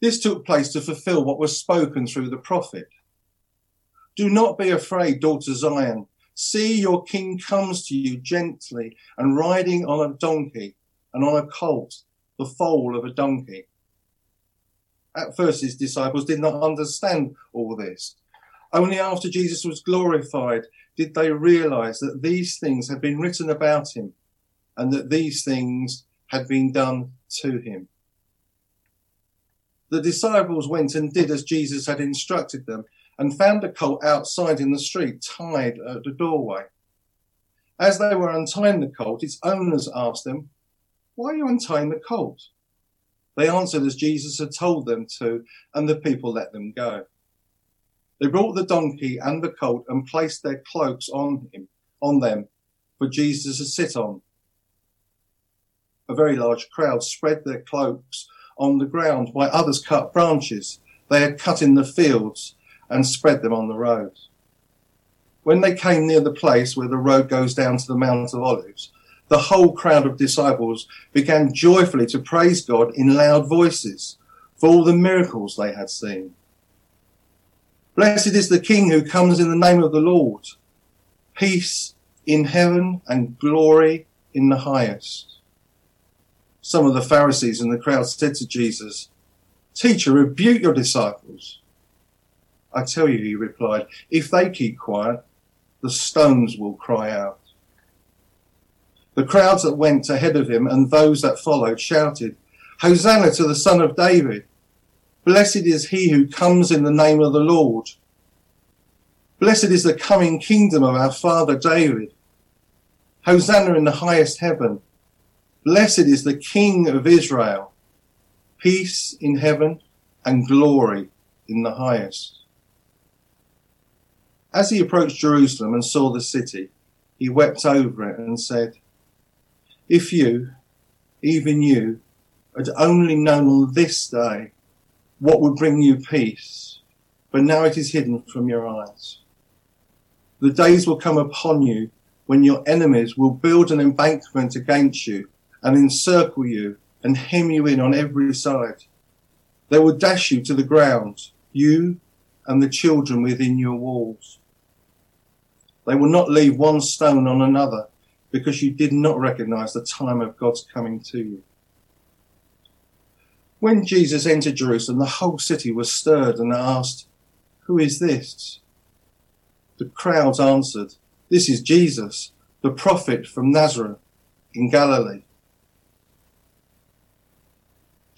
This took place to fulfill what was spoken through the prophet. Do not be afraid, daughter Zion. See, your king comes to you gently and riding on a donkey and on a colt, the foal of a donkey. At first, his disciples did not understand all this. Only after Jesus was glorified did they realize that these things had been written about him and that these things had been done to him. The disciples went and did as Jesus had instructed them and found a colt outside in the street, tied at the doorway. As they were untying the colt, its owners asked them, Why are you untying the colt? They answered as Jesus had told them to, and the people let them go. They brought the donkey and the colt and placed their cloaks on him, on them, for Jesus to sit on. A very large crowd spread their cloaks on the ground, while others cut branches they had cut in the fields and spread them on the road. When they came near the place where the road goes down to the Mount of Olives, the whole crowd of disciples began joyfully to praise God in loud voices for all the miracles they had seen. Blessed is the King who comes in the name of the Lord. Peace in heaven and glory in the highest. Some of the Pharisees in the crowd said to Jesus, Teacher, rebuke your disciples. I tell you, he replied, if they keep quiet, the stones will cry out. The crowds that went ahead of him and those that followed shouted, Hosanna to the Son of David! Blessed is he who comes in the name of the Lord. Blessed is the coming kingdom of our father David. Hosanna in the highest heaven. Blessed is the King of Israel. Peace in heaven and glory in the highest. As he approached Jerusalem and saw the city, he wept over it and said, If you, even you, had only known on this day what would bring you peace, but now it is hidden from your eyes. The days will come upon you when your enemies will build an embankment against you and encircle you and hem you in on every side. They will dash you to the ground, you and the children within your walls. They will not leave one stone on another because you did not recognize the time of God's coming to you. When Jesus entered Jerusalem, the whole city was stirred and asked, Who is this? The crowds answered, This is Jesus, the prophet from Nazareth in Galilee.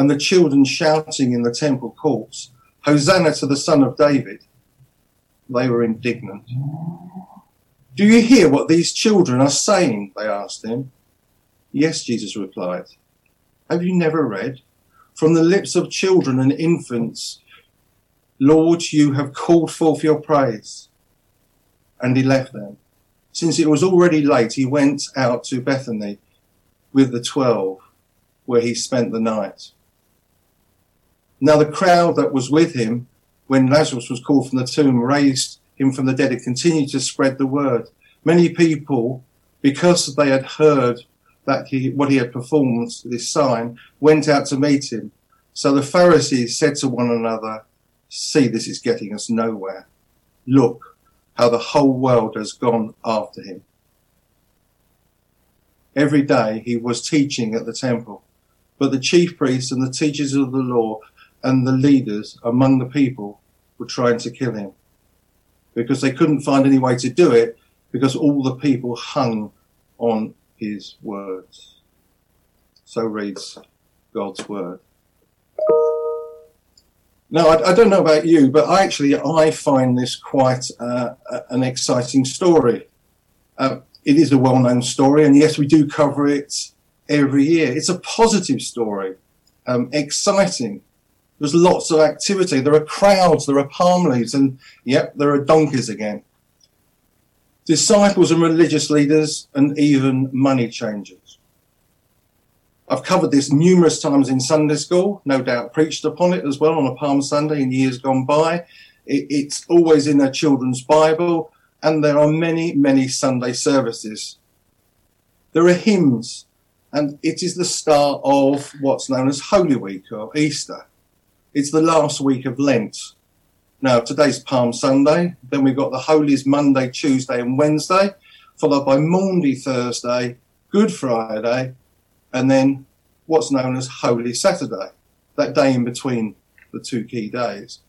and the children shouting in the temple courts, Hosanna to the Son of David, they were indignant. Do you hear what these children are saying? They asked him. Yes, Jesus replied. Have you never read? From the lips of children and infants, Lord, you have called forth your praise. And he left them. Since it was already late, he went out to Bethany with the twelve, where he spent the night. Now the crowd that was with him when Lazarus was called from the tomb raised him from the dead, it continued to spread the word. Many people, because they had heard that he, what he had performed, this sign, went out to meet him. So the Pharisees said to one another, see, this is getting us nowhere. Look how the whole world has gone after him. Every day he was teaching at the temple, but the chief priests and the teachers of the law and the leaders among the people were trying to kill him because they couldn't find any way to do it because all the people hung on his words. So reads God's word. Now, I, I, don't know about you, but I actually I find this quite uh, an exciting story. Uh, it is a well-known story, and yes, we do cover it every year. It's a positive story, um, exciting. There's lots of activity. There are crowds, there are palm leaves, and yep, there are donkeys again. Disciples and religious leaders, and even money changers. I've covered this numerous times in Sunday school, no doubt preached upon it as well on a Palm Sunday in years gone by. It, it's always in a children's Bible, and there are many, many Sunday services. There are hymns, and it is the start of what's known as Holy Week or Easter. It's the last week of Lent. Now, today's Palm Sunday, then we've got the Holies Monday, Tuesday, and Wednesday, followed by Maundy Thursday, Good Friday, and then what's known as Holy Saturday, that day in between the two key days.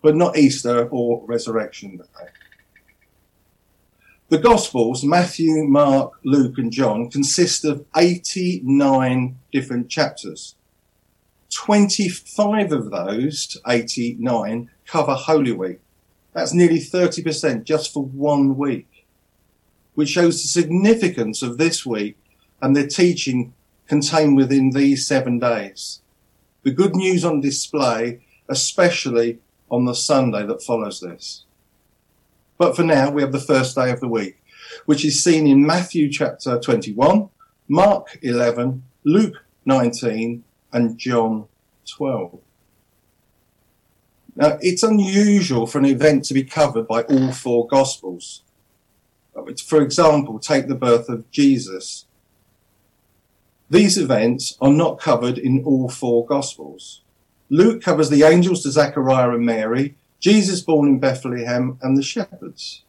But not Easter or Resurrection Day. The Gospels, Matthew, Mark, Luke, and John, consist of 89 different chapters. 25 of those, 89, cover Holy Week. That's nearly 30% just for one week, which shows the significance of this week and the teaching contained within these seven days. The good news on display, especially on the Sunday that follows this. But for now, we have the first day of the week, which is seen in Matthew chapter 21, Mark 11, Luke 19, and John 12. Now, it's unusual for an event to be covered by all four Gospels. Uh, for example, take the birth of Jesus. These events are not covered in all four Gospels. Luke covers the angels to Zechariah and Mary, Jesus born in Bethlehem, and the shepherds.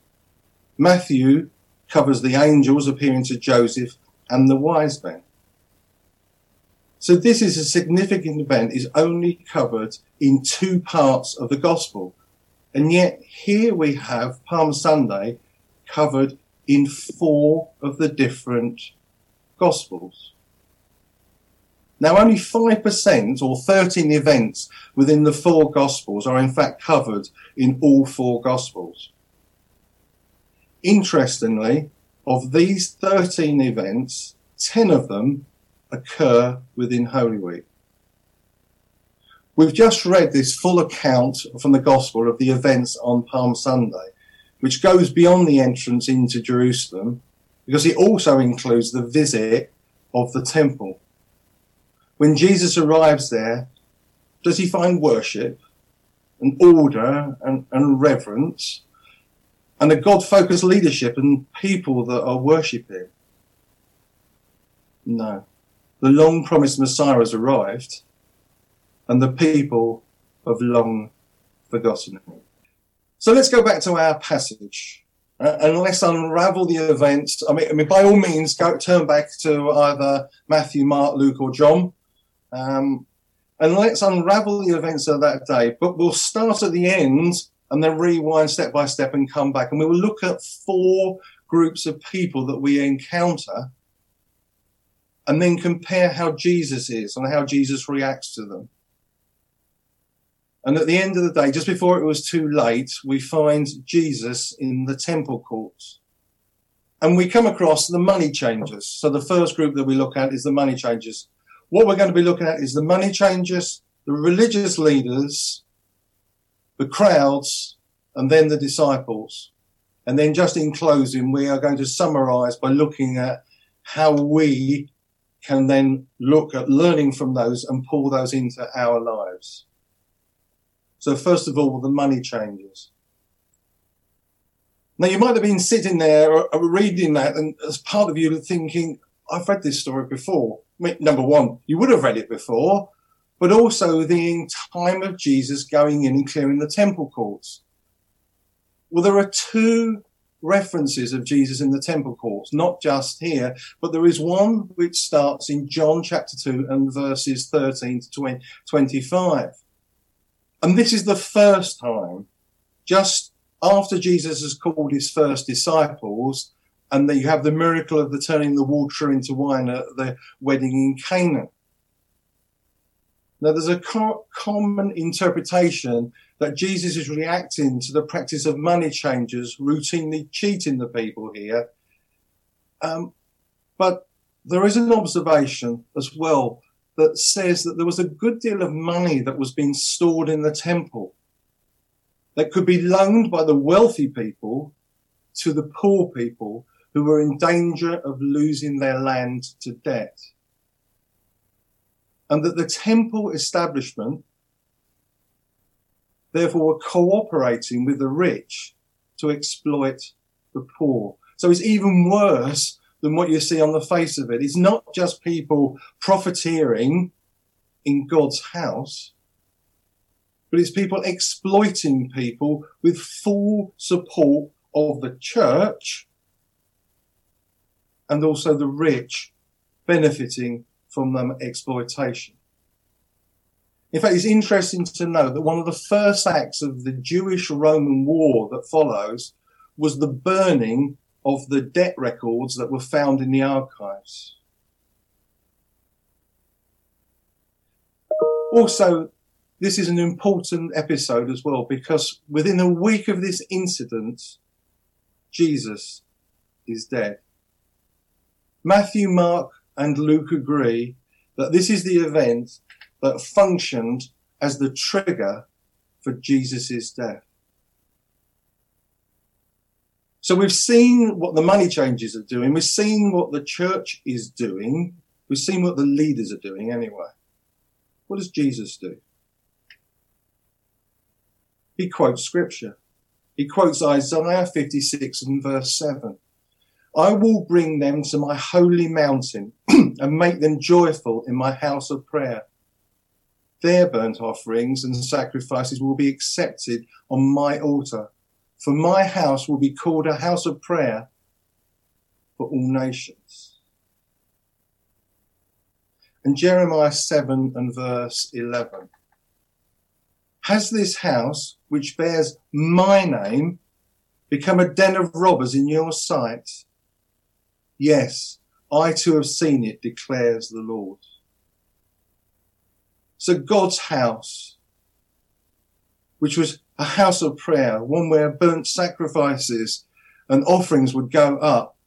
Matthew covers the angels appearing to Joseph and the wise men. So this is a significant event is only covered in two parts of the gospel. And yet here we have Palm Sunday covered in four of the different gospels. Now, only 5% or 13 events within the four Gospels are in fact covered in all four Gospels. Interestingly, of these 13 events, 10 of them occur within Holy Week. We've just read this full account from the Gospel of the events on Palm Sunday, which goes beyond the entrance into Jerusalem because it also includes the visit of the temple. When Jesus arrives there, does he find worship and order and, and reverence and a God focused leadership and people that are worshipping? No. The long promised Messiah has arrived and the people have long forgotten him. So let's go back to our passage. Uh, and let's unravel the events. I mean, I mean, by all means, go turn back to either Matthew, Mark, Luke, or John, um, and let's unravel the events of that day. But we'll start at the end and then rewind step by step and come back. And we will look at four groups of people that we encounter and then compare how Jesus is and how Jesus reacts to them. And at the end of the day, just before it was too late, we find Jesus in the temple courts. And we come across the money changers. So the first group that we look at is the money changers. What we're going to be looking at is the money changers, the religious leaders, the crowds, and then the disciples. And then just in closing, we are going to summarize by looking at how we can then look at learning from those and pull those into our lives. So first of all, the money changers. Now you might have been sitting there or reading that and as part of you thinking, I've read this story before number one, you would have read it before, but also the time of Jesus going in and clearing the temple courts. Well, there are two references of Jesus in the temple courts, not just here, but there is one which starts in John chapter 2 and verses 13 to 20, 25. And this is the first time, just after Jesus has called his first disciples, and then you have the miracle of the turning the water into wine at the wedding in Canaan. Now, there's a co- common interpretation that Jesus is reacting to the practice of money changers routinely cheating the people here. Um, but there is an observation as well that says that there was a good deal of money that was being stored in the temple that could be loaned by the wealthy people to the poor people who were in danger of losing their land to debt. And that the temple establishment, therefore, were cooperating with the rich to exploit the poor. So it's even worse than what you see on the face of it. It's not just people profiteering in God's house, but it's people exploiting people with full support of the church and also the rich benefiting from them exploitation. In fact, it's interesting to note that one of the first acts of the Jewish Roman war that follows was the burning of the debt records that were found in the archives. Also, this is an important episode as well because within a week of this incident, Jesus is dead. Matthew, Mark, and Luke agree that this is the event that functioned as the trigger for Jesus' death. So we've seen what the money changers are doing. We've seen what the church is doing. We've seen what the leaders are doing anyway. What does Jesus do? He quotes scripture. He quotes Isaiah 56 and verse 7. I will bring them to my holy mountain and make them joyful in my house of prayer. Their burnt offerings and sacrifices will be accepted on my altar, for my house will be called a house of prayer for all nations. And Jeremiah 7 and verse 11. Has this house, which bears my name, become a den of robbers in your sight? Yes, I too have seen it, declares the Lord. So God's house, which was a house of prayer, one where burnt sacrifices and offerings would go up,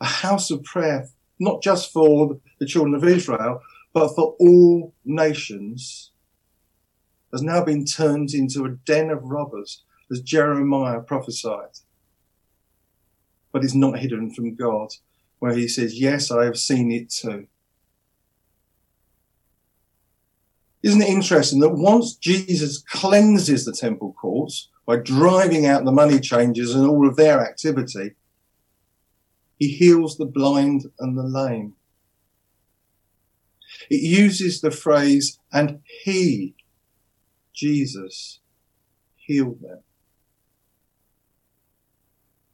a house of prayer, not just for the children of Israel, but for all nations, has now been turned into a den of robbers, as Jeremiah prophesied. But it's not hidden from God where he says, Yes, I have seen it too. Isn't it interesting that once Jesus cleanses the temple courts by driving out the money changers and all of their activity, he heals the blind and the lame. It uses the phrase, and he, Jesus, healed them.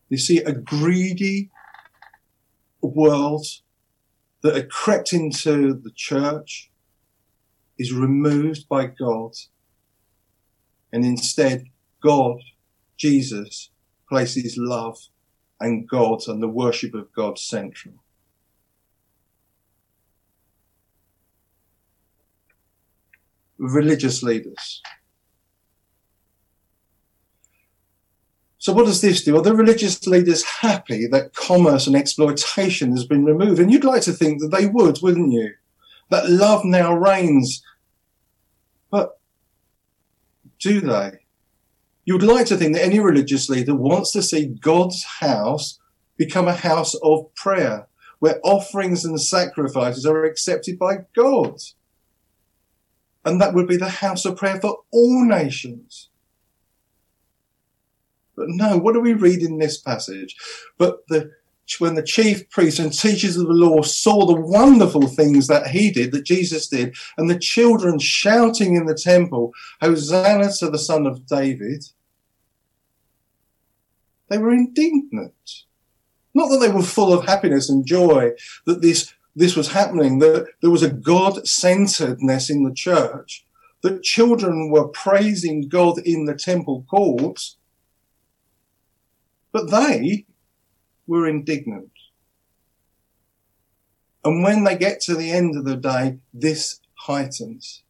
You see, a greedy, world that had crept into the church is removed by God. And instead, God, Jesus, places love and God and the worship of God central. Religious leaders. So what does this do? Are the religious leaders happy that commerce and exploitation has been removed? And you'd like to think that they would, wouldn't you? That love now reigns. But do they? You'd like to think that any religious leader wants to see God's house become a house of prayer, where offerings and sacrifices are accepted by God. And that would be the house of prayer for all nations. But no, what do we read in this passage? But the when the chief priests and teachers of the law saw the wonderful things that he did, that Jesus did, and the children shouting in the temple, Hosanna to the Son of David, They were indignant. Not that they were full of happiness and joy that this, this was happening, that there was a God centeredness in the church, that children were praising God in the temple courts, but they were indignant. And when they get to the end of the day, this heightens.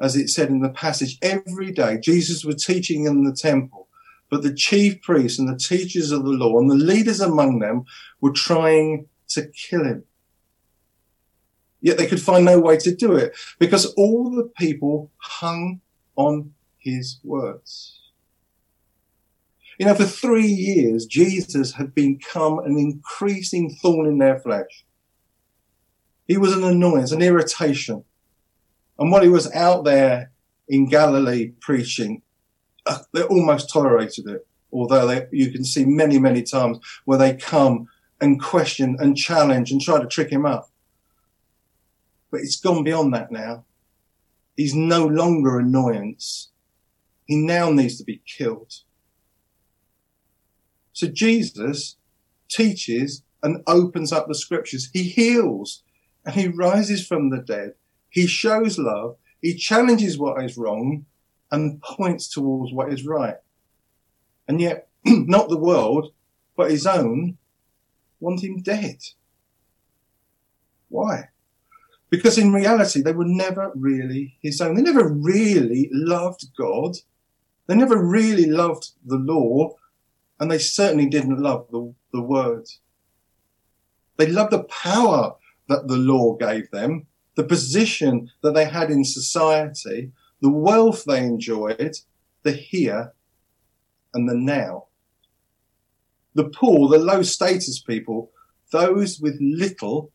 As it said in the passage, every day Jesus was teaching in the temple, but the chief priests and the teachers of the law and the leaders among them were trying to kill him. Yet they could find no way to do it because all the people hung on his words. You know, for three years, Jesus had become an increasing thorn in their flesh. He was an annoyance, an irritation. And while he was out there in Galilee preaching, uh, they almost tolerated it. Although they, you can see many, many times where they come and question and challenge and try to trick him up. But it's gone beyond that now. He's no longer annoyance. He now needs to be killed. So Jesus teaches and opens up the scriptures. He heals and he rises from the dead. He shows love. He challenges what is wrong and points towards what is right. And yet, not the world, but his own want him dead. Why? Because in reality, they were never really his own. They never really loved God. They never really loved the law. And they certainly didn't love the, the word. They loved the power that the law gave them, the position that they had in society, the wealth they enjoyed, the here and the now. The poor, the low status people, those with little,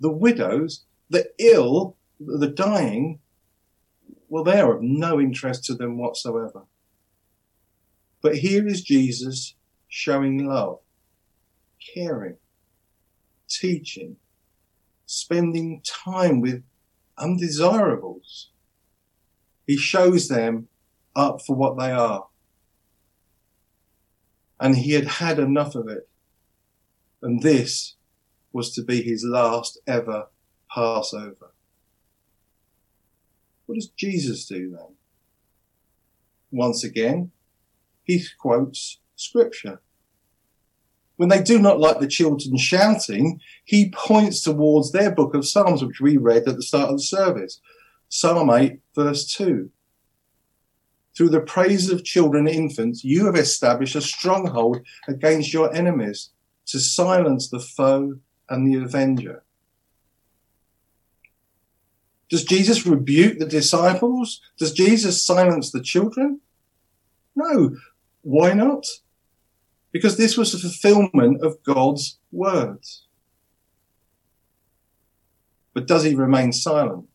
the widows, the ill, the dying, well, they're of no interest to them whatsoever. But here is Jesus showing love, caring, teaching, spending time with undesirables. He shows them up for what they are. And he had had enough of it. And this was to be his last ever Passover. What does Jesus do then? Once again, he quotes scripture. When they do not like the children shouting, he points towards their book of Psalms, which we read at the start of the service. Psalm 8, verse 2. Through the praise of children and infants, you have established a stronghold against your enemies to silence the foe and the avenger. Does Jesus rebuke the disciples? Does Jesus silence the children? No. Why not? Because this was the fulfillment of God's words. But does he remain silent?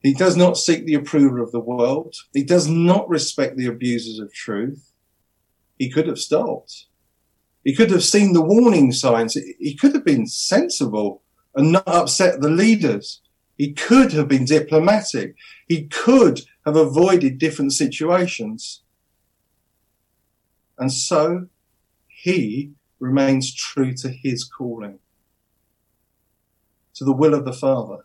He does not seek the approval of the world. He does not respect the abusers of truth. He could have stopped. He could have seen the warning signs. He could have been sensible and not upset the leaders. He could have been diplomatic. He could have avoided different situations. And so he remains true to his calling, to the will of the Father.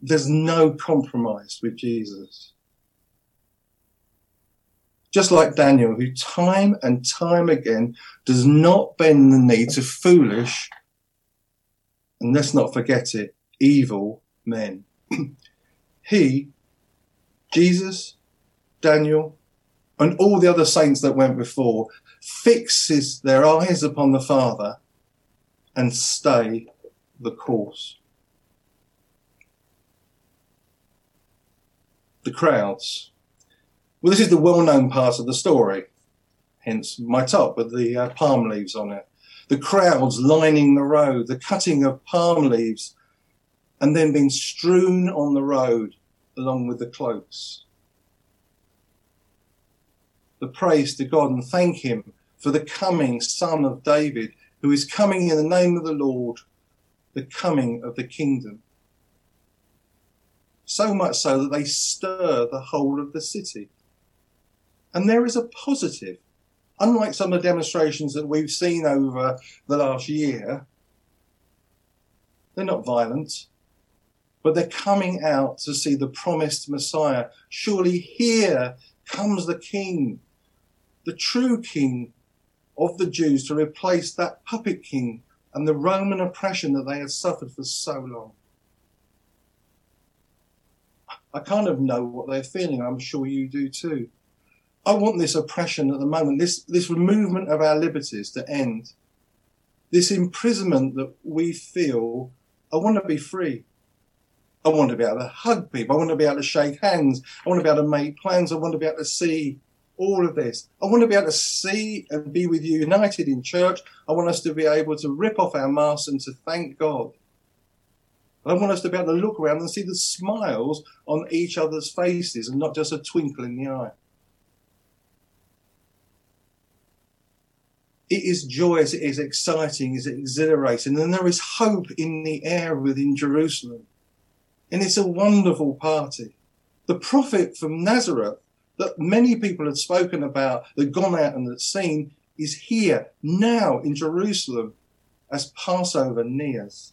There's no compromise with Jesus. Just like Daniel, who time and time again does not bend the knee to foolish, and let's not forget it, evil men. he, Jesus, Daniel, and all the other saints that went before fixes their eyes upon the Father and stay the course. The crowds. Well, this is the well known part of the story, hence my top with the uh, palm leaves on it. The crowds lining the road, the cutting of palm leaves, and then being strewn on the road along with the cloaks the praise to God and thank Him for the coming Son of David, who is coming in the name of the Lord, the coming of the kingdom. So much so that they stir the whole of the city. And there is a positive. Unlike some of the demonstrations that we've seen over the last year, they're not violent, but they're coming out to see the promised Messiah. Surely here comes the King, the true King of the Jews, to replace that puppet king and the Roman oppression that they had suffered for so long. I kind of know what they're feeling. I'm sure you do too. I want this oppression at the moment, this, this removement of our liberties to end. This imprisonment that we feel, I want to be free. I want to be able to hug people. I want to be able to shake hands. I want to be able to make plans. I want to be able to see all of this. I want to be able to see and be with you united in church. I want us to be able to rip off our masks and to thank God. I want us to be able to look around and see the smiles on each other's faces and not just a twinkle in the eye. It is joyous, it is exciting, it is exhilarating, and there is hope in the air within Jerusalem. And it's a wonderful party. The prophet from Nazareth that many people have spoken about, that gone out and had seen, is here now in Jerusalem as Passover nears.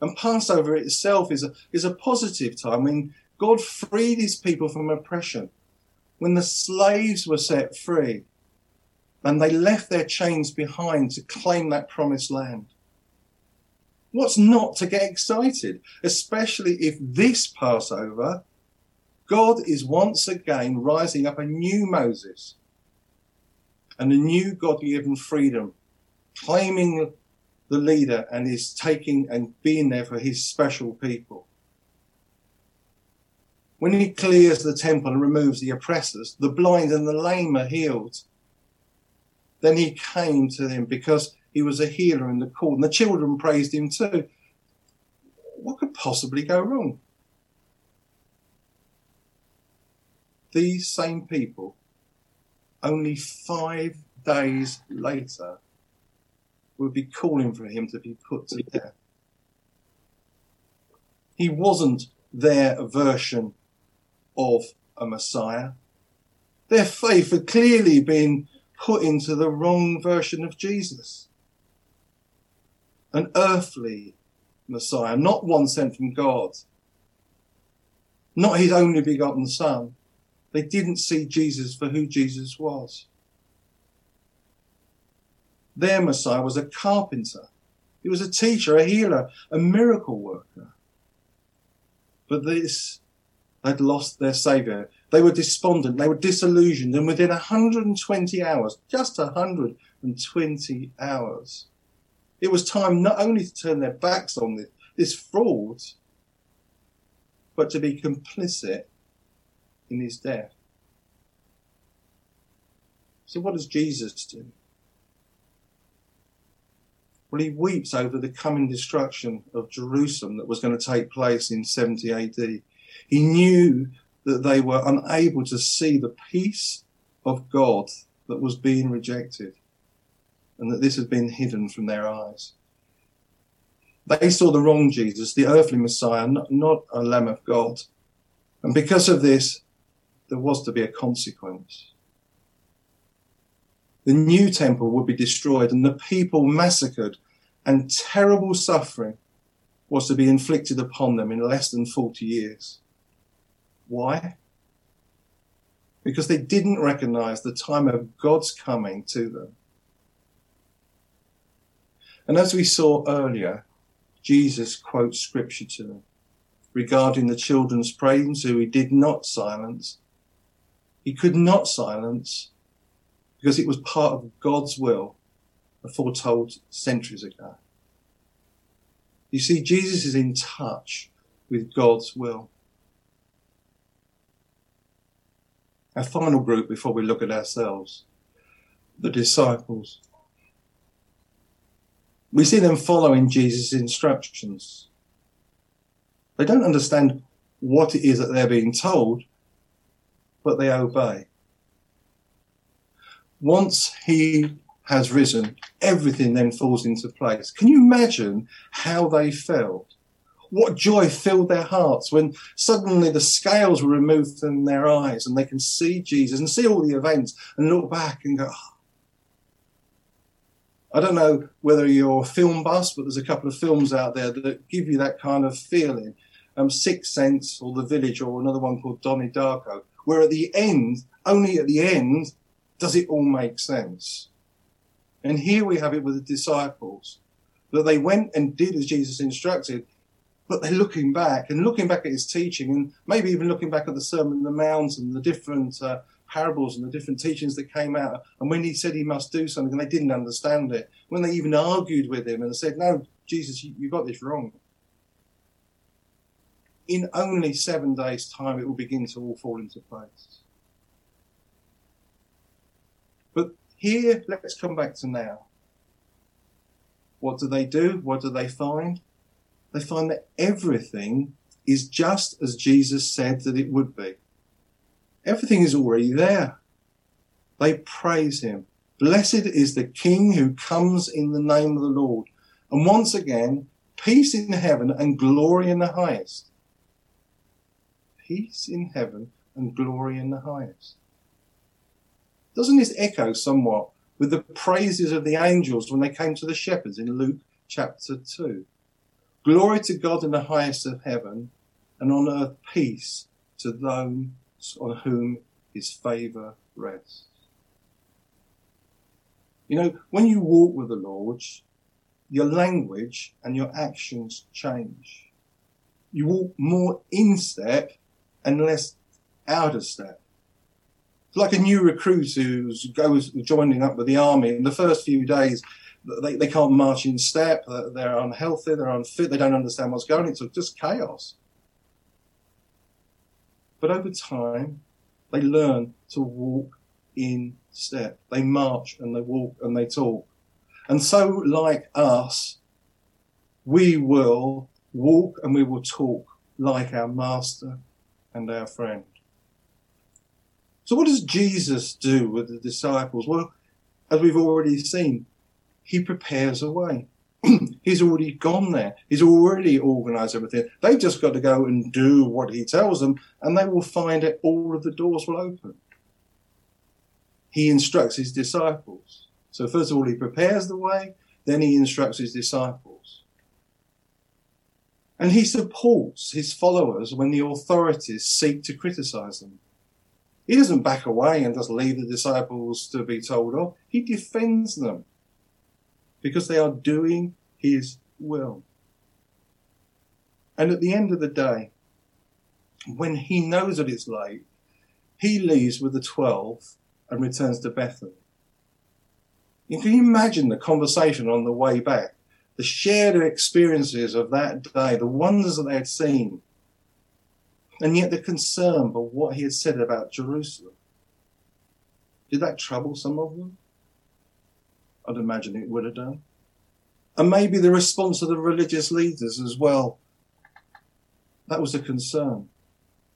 And Passover itself is a, is a positive time when God freed his people from oppression, when the slaves were set free and they left their chains behind to claim that promised land. What's not to get excited, especially if this Passover, God is once again rising up a new Moses and a new God given freedom, claiming the leader and is taking and being there for his special people. When he clears the temple and removes the oppressors, the blind and the lame are healed. Then he came to them because he was a healer in the court, and the children praised him too. What could possibly go wrong? These same people, only five days later, would be calling for him to be put to death. He wasn't their version of a Messiah. Their faith had clearly been put into the wrong version of Jesus an earthly Messiah, not one sent from God, not his only begotten Son. They didn't see Jesus for who Jesus was. Their Messiah was a carpenter. He was a teacher, a healer, a miracle worker. But this, they'd lost their Saviour. They were despondent, they were disillusioned, and within 120 hours, just 120 hours, it was time not only to turn their backs on this, this fraud, but to be complicit in his death. So, what does Jesus do? Well, he weeps over the coming destruction of Jerusalem that was going to take place in 70 AD. He knew that they were unable to see the peace of God that was being rejected and that this had been hidden from their eyes. They saw the wrong Jesus, the earthly Messiah, not, not a Lamb of God. And because of this, there was to be a consequence. The new temple would be destroyed and the people massacred, and terrible suffering was to be inflicted upon them in less than 40 years. Why? Because they didn't recognize the time of God's coming to them. And as we saw earlier, Jesus quotes scripture to them regarding the children's praise who he did not silence. He could not silence because it was part of God's will, foretold centuries ago. You see, Jesus is in touch with God's will. Our final group before we look at ourselves, the disciples. We see them following Jesus' instructions. They don't understand what it is that they're being told, but they obey. Once he has risen, everything then falls into place. Can you imagine how they felt? What joy filled their hearts when suddenly the scales were removed from their eyes and they can see Jesus and see all the events and look back and go, oh. I don't know whether you're a film buff, but there's a couple of films out there that give you that kind of feeling. Um, Sixth Sense or The Village or another one called Donnie Darko, where at the end, only at the end, does it all make sense. And here we have it with the disciples that they went and did as Jesus instructed, but they're looking back and looking back at his teaching and maybe even looking back at the Sermon on the Mount and the different uh, parables and the different teachings that came out. And when he said he must do something and they didn't understand it, when they even argued with him and said, No, Jesus, you, you got this wrong. In only seven days' time, it will begin to all fall into place. But here, let's come back to now. What do they do? What do they find? They find that everything is just as Jesus said that it would be. Everything is already there. They praise him. Blessed is the King who comes in the name of the Lord. And once again, peace in heaven and glory in the highest. Peace in heaven and glory in the highest. Doesn't this echo somewhat with the praises of the angels when they came to the shepherds in Luke chapter 2. Glory to God in the highest of heaven, and on earth peace to those on whom his favour rests. You know, when you walk with the Lord, your language and your actions change. You walk more in step and less out of step like a new recruit who goes joining up with the army. In the first few days, they, they can't march in step. They're unhealthy. They're unfit. They don't understand what's going. on. It's just chaos. But over time, they learn to walk in step. They march and they walk and they talk. And so, like us, we will walk and we will talk like our master and our friend. So, what does Jesus do with the disciples? Well, as we've already seen, he prepares a way. He's already gone there. He's already organized everything. They've just got to go and do what he tells them, and they will find that all of the doors will open. He instructs his disciples. So, first of all, he prepares the way, then he instructs his disciples. And he supports his followers when the authorities seek to criticize them. He doesn't back away and just leave the disciples to be told off. He defends them because they are doing his will. And at the end of the day, when he knows that it's late, he leaves with the 12 and returns to Bethany. Can you imagine the conversation on the way back, the shared experiences of that day, the wonders that they had seen, and yet the concern for what he had said about Jerusalem. Did that trouble some of them? I'd imagine it would have done. And maybe the response of the religious leaders as well. That was a concern.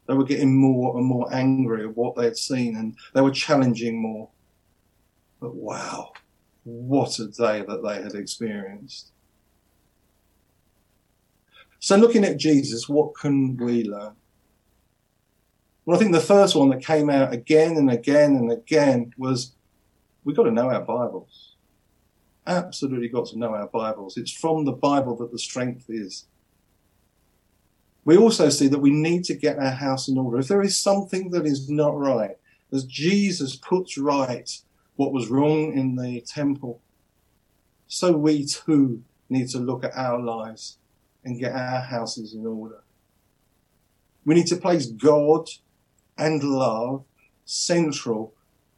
They were getting more and more angry at what they had seen and they were challenging more. But wow, what a day that they had experienced. So, looking at Jesus, what can we learn? Well, I think the first one that came out again and again and again was we've got to know our Bibles. Absolutely got to know our Bibles. It's from the Bible that the strength is. We also see that we need to get our house in order. If there is something that is not right, as Jesus puts right what was wrong in the temple, so we too need to look at our lives and get our houses in order. We need to place God and love central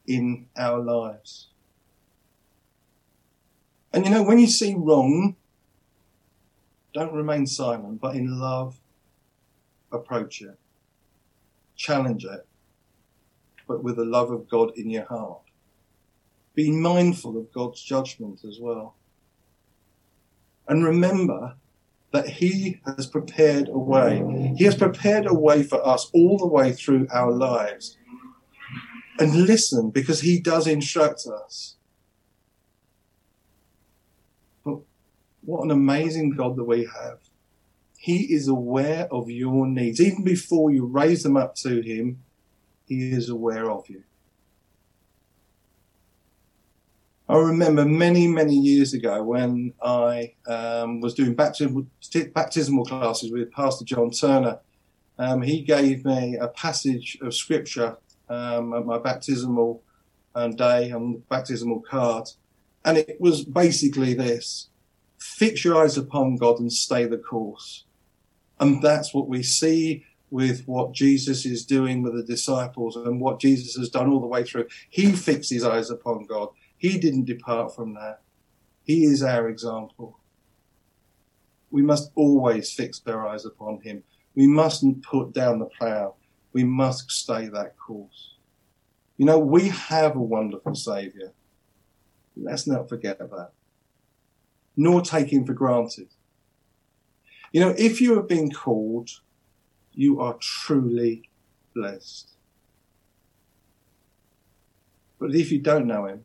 in our lives. And you know, when you see wrong, don't remain silent, but in love, approach it, challenge it, but with the love of God in your heart. Be mindful of God's judgment as well. And remember that He has prepared a way. He has prepared a way for us all the way through our lives. And listen, because He does instruct us. But what an amazing God that we have. He is aware of your needs. Even before you raise them up to Him, He is aware of you. I remember many, many years ago when I um, was doing baptismal, baptismal classes with Pastor John Turner. Um, he gave me a passage of scripture um, at my baptismal um, day on the baptismal card. And it was basically this fix your eyes upon God and stay the course. And that's what we see with what Jesus is doing with the disciples and what Jesus has done all the way through. He fixed his eyes upon God. He didn't depart from that. He is our example. We must always fix our eyes upon him. We mustn't put down the plough. We must stay that course. You know, we have a wonderful Saviour. Let's not forget that. Nor take him for granted. You know, if you have been called, you are truly blessed. But if you don't know him,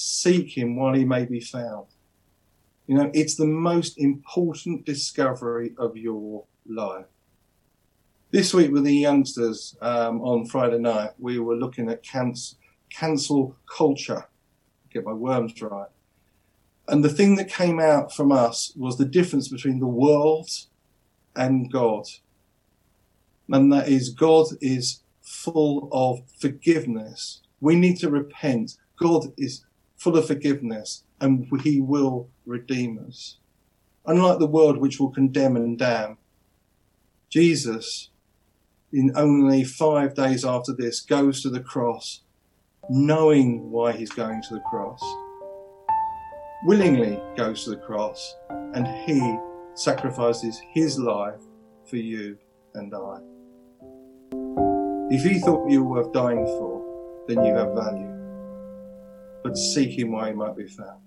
seek him while he may be found. You know, it's the most important discovery of your life. This week with the youngsters um, on Friday night, we were looking at cancel, cancel culture. Get my worms right. And the thing that came out from us was the difference between the world and God. And that is, God is full of forgiveness. We need to repent. God is full of forgiveness, and he will redeem us. Unlike the world which will condemn and damn, Jesus, in only five days after this, goes to the cross, knowing why he's going to the cross, willingly goes to the cross, and he sacrifices his life for you and I. If he thought you were worth dying for, then you have value but seek him while he might be found.